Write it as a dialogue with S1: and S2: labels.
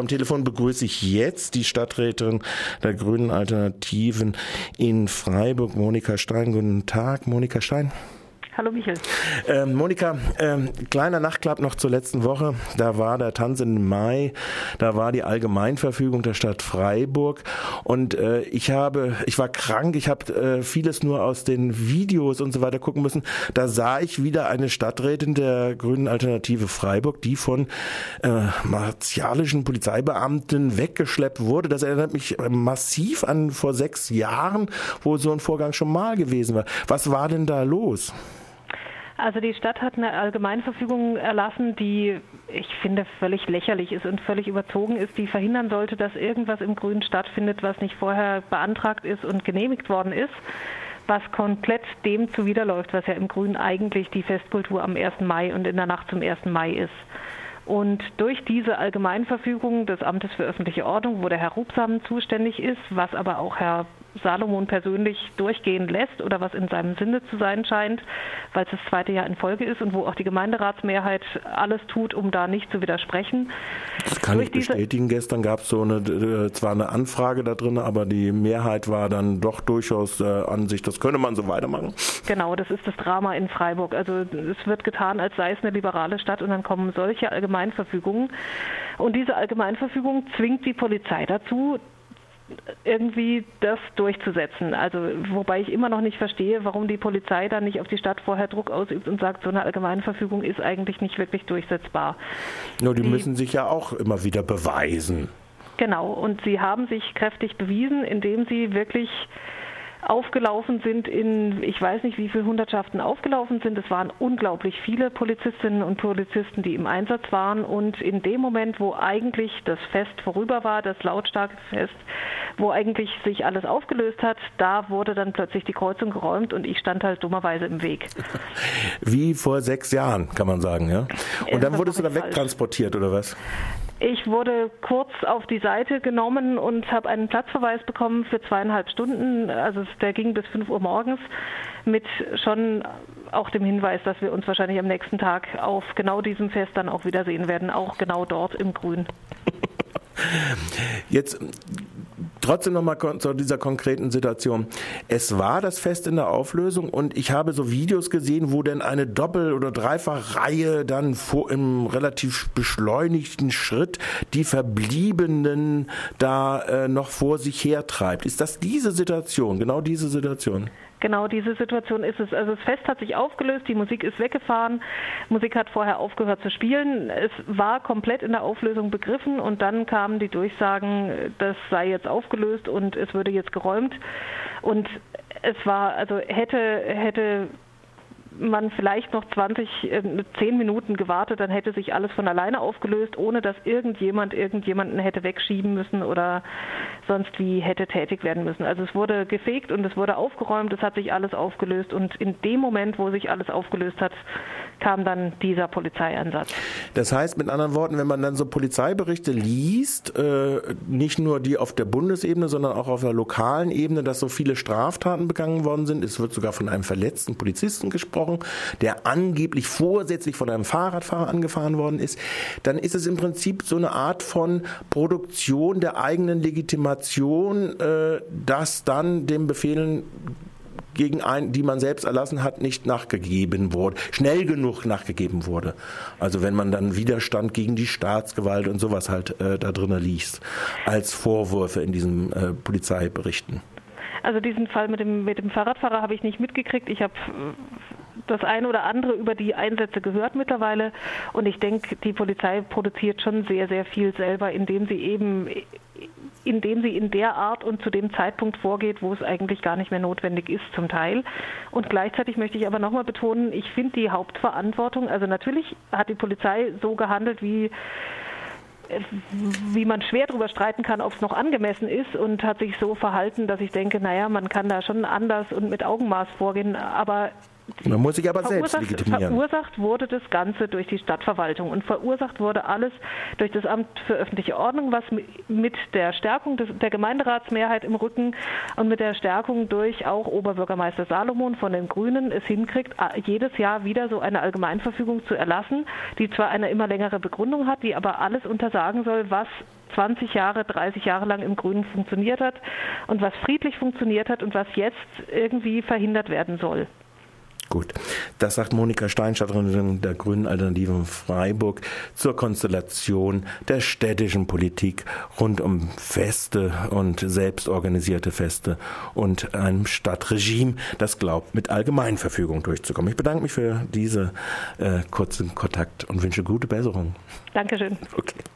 S1: Am Telefon begrüße ich jetzt die Stadträtin der Grünen Alternativen in Freiburg, Monika Stein. Guten Tag, Monika Stein.
S2: Hallo Michael.
S1: Ähm, Monika, ähm, kleiner Nachklapp noch zur letzten Woche. Da war der Tanz im Mai, da war die Allgemeinverfügung der Stadt Freiburg und äh, ich habe, ich war krank, ich habe äh, vieles nur aus den Videos und so weiter gucken müssen. Da sah ich wieder eine Stadträtin der Grünen Alternative Freiburg, die von äh, martialischen Polizeibeamten weggeschleppt wurde. Das erinnert mich massiv an vor sechs Jahren, wo so ein Vorgang schon mal gewesen war. Was war denn da los?
S2: Also die Stadt hat eine Allgemeinverfügung erlassen, die ich finde völlig lächerlich ist und völlig überzogen ist, die verhindern sollte, dass irgendwas im Grün stattfindet, was nicht vorher beantragt ist und genehmigt worden ist, was komplett dem zuwiderläuft, was ja im Grün eigentlich die Festkultur am 1. Mai und in der Nacht zum 1. Mai ist. Und durch diese Allgemeinverfügung des Amtes für öffentliche Ordnung, wo der Herr Rubsamen zuständig ist, was aber auch Herr Salomon persönlich durchgehen lässt oder was in seinem Sinne zu sein scheint, weil es das zweite Jahr in Folge ist und wo auch die Gemeinderatsmehrheit alles tut, um da nicht zu widersprechen.
S1: Das kann Durch ich bestätigen. Gestern gab es so eine, äh, zwar eine Anfrage da drin, aber die Mehrheit war dann doch durchaus äh, an sich, das könne man so weitermachen.
S2: Genau, das ist das Drama in Freiburg. Also es wird getan, als sei es eine liberale Stadt und dann kommen solche Allgemeinverfügungen. Und diese Allgemeinverfügung zwingt die Polizei dazu, irgendwie das durchzusetzen. Also wobei ich immer noch nicht verstehe, warum die Polizei dann nicht auf die Stadt vorher Druck ausübt und sagt, so eine Allgemeinverfügung ist eigentlich nicht wirklich durchsetzbar.
S1: Nur die, die müssen sich ja auch immer wieder beweisen.
S2: Genau, und sie haben sich kräftig bewiesen, indem sie wirklich aufgelaufen sind in, ich weiß nicht, wie viele Hundertschaften aufgelaufen sind. Es waren unglaublich viele Polizistinnen und Polizisten, die im Einsatz waren. Und in dem Moment, wo eigentlich das Fest vorüber war, das lautstarke Fest, wo eigentlich sich alles aufgelöst hat, da wurde dann plötzlich die Kreuzung geräumt und ich stand halt dummerweise im Weg.
S1: Wie vor sechs Jahren, kann man sagen, ja? Und dann wurdest du da wegtransportiert, oder was?
S2: Ich wurde kurz auf die Seite genommen und habe einen Platzverweis bekommen für zweieinhalb Stunden. Also der ging bis fünf Uhr morgens mit schon auch dem Hinweis, dass wir uns wahrscheinlich am nächsten Tag auf genau diesem Fest dann auch wiedersehen werden, auch genau dort im Grün.
S1: Jetzt trotzdem nochmal zu dieser konkreten Situation. Es war das Fest in der Auflösung und ich habe so Videos gesehen, wo dann eine Doppel- oder Dreifachreihe dann vor, im relativ beschleunigten Schritt die Verbliebenen da äh, noch vor sich hertreibt. Ist das diese Situation, genau diese Situation?
S2: Genau diese Situation ist es. Also das Fest hat sich aufgelöst, die Musik ist weggefahren, Musik hat vorher aufgehört zu spielen, es war komplett in der Auflösung begriffen und dann kamen die Durchsagen, das sei jetzt aufgelöst und es würde jetzt geräumt. Und es war, also hätte, hätte man vielleicht noch 20, äh, 10 Minuten gewartet, dann hätte sich alles von alleine aufgelöst, ohne dass irgendjemand irgendjemanden hätte wegschieben müssen oder sonst wie hätte tätig werden müssen. Also es wurde gefegt und es wurde aufgeräumt, es hat sich alles aufgelöst und in dem Moment, wo sich alles aufgelöst hat, kam dann dieser Polizeieinsatz.
S1: Das heißt mit anderen Worten, wenn man dann so Polizeiberichte liest, äh, nicht nur die auf der Bundesebene, sondern auch auf der lokalen Ebene, dass so viele Straftaten begangen worden sind, es wird sogar von einem verletzten Polizisten gesprochen, der angeblich vorsätzlich von einem Fahrradfahrer angefahren worden ist, dann ist es im Prinzip so eine Art von Produktion der eigenen Legitimation, äh, dass dann den Befehlen gegen einen, die man selbst erlassen hat, nicht nachgegeben wurde, schnell genug nachgegeben wurde. Also wenn man dann Widerstand gegen die Staatsgewalt und sowas halt äh, da drinnen liest, als Vorwürfe in diesen äh, Polizeiberichten.
S2: Also diesen Fall mit dem, mit dem Fahrradfahrer habe ich nicht mitgekriegt. Ich habe das eine oder andere über die Einsätze gehört mittlerweile und ich denke, die Polizei produziert schon sehr, sehr viel selber, indem sie eben indem sie in der Art und zu dem Zeitpunkt vorgeht, wo es eigentlich gar nicht mehr notwendig ist zum Teil. Und gleichzeitig möchte ich aber nochmal betonen, ich finde die Hauptverantwortung, also natürlich hat die Polizei so gehandelt, wie wie man schwer darüber streiten kann, ob es noch angemessen ist und hat sich so verhalten, dass ich denke, naja, man kann da schon anders und mit Augenmaß vorgehen. Aber
S1: Man muss sich aber selbst legitimieren.
S2: Verursacht wurde das Ganze durch die Stadtverwaltung und verursacht wurde alles durch das Amt für öffentliche Ordnung, was mit der Stärkung des, der Gemeinderatsmehrheit im Rücken und mit der Stärkung durch auch Oberbürgermeister Salomon von den Grünen es hinkriegt, jedes Jahr wieder so eine Allgemeinverfügung zu erlassen, die zwar eine immer längere Begründung hat, die aber alles untersagen soll, was 20 Jahre, 30 Jahre lang im Grünen funktioniert hat und was friedlich funktioniert hat und was jetzt irgendwie verhindert werden soll.
S1: Gut, das sagt Monika Steinstadterin der Grünen Alternativen Freiburg zur Konstellation der städtischen Politik rund um Feste und selbstorganisierte Feste und einem Stadtregime, das glaubt, mit Allgemeinverfügung durchzukommen. Ich bedanke mich für diese äh, kurzen Kontakt und wünsche gute Besserung.
S2: Dankeschön.
S1: Okay.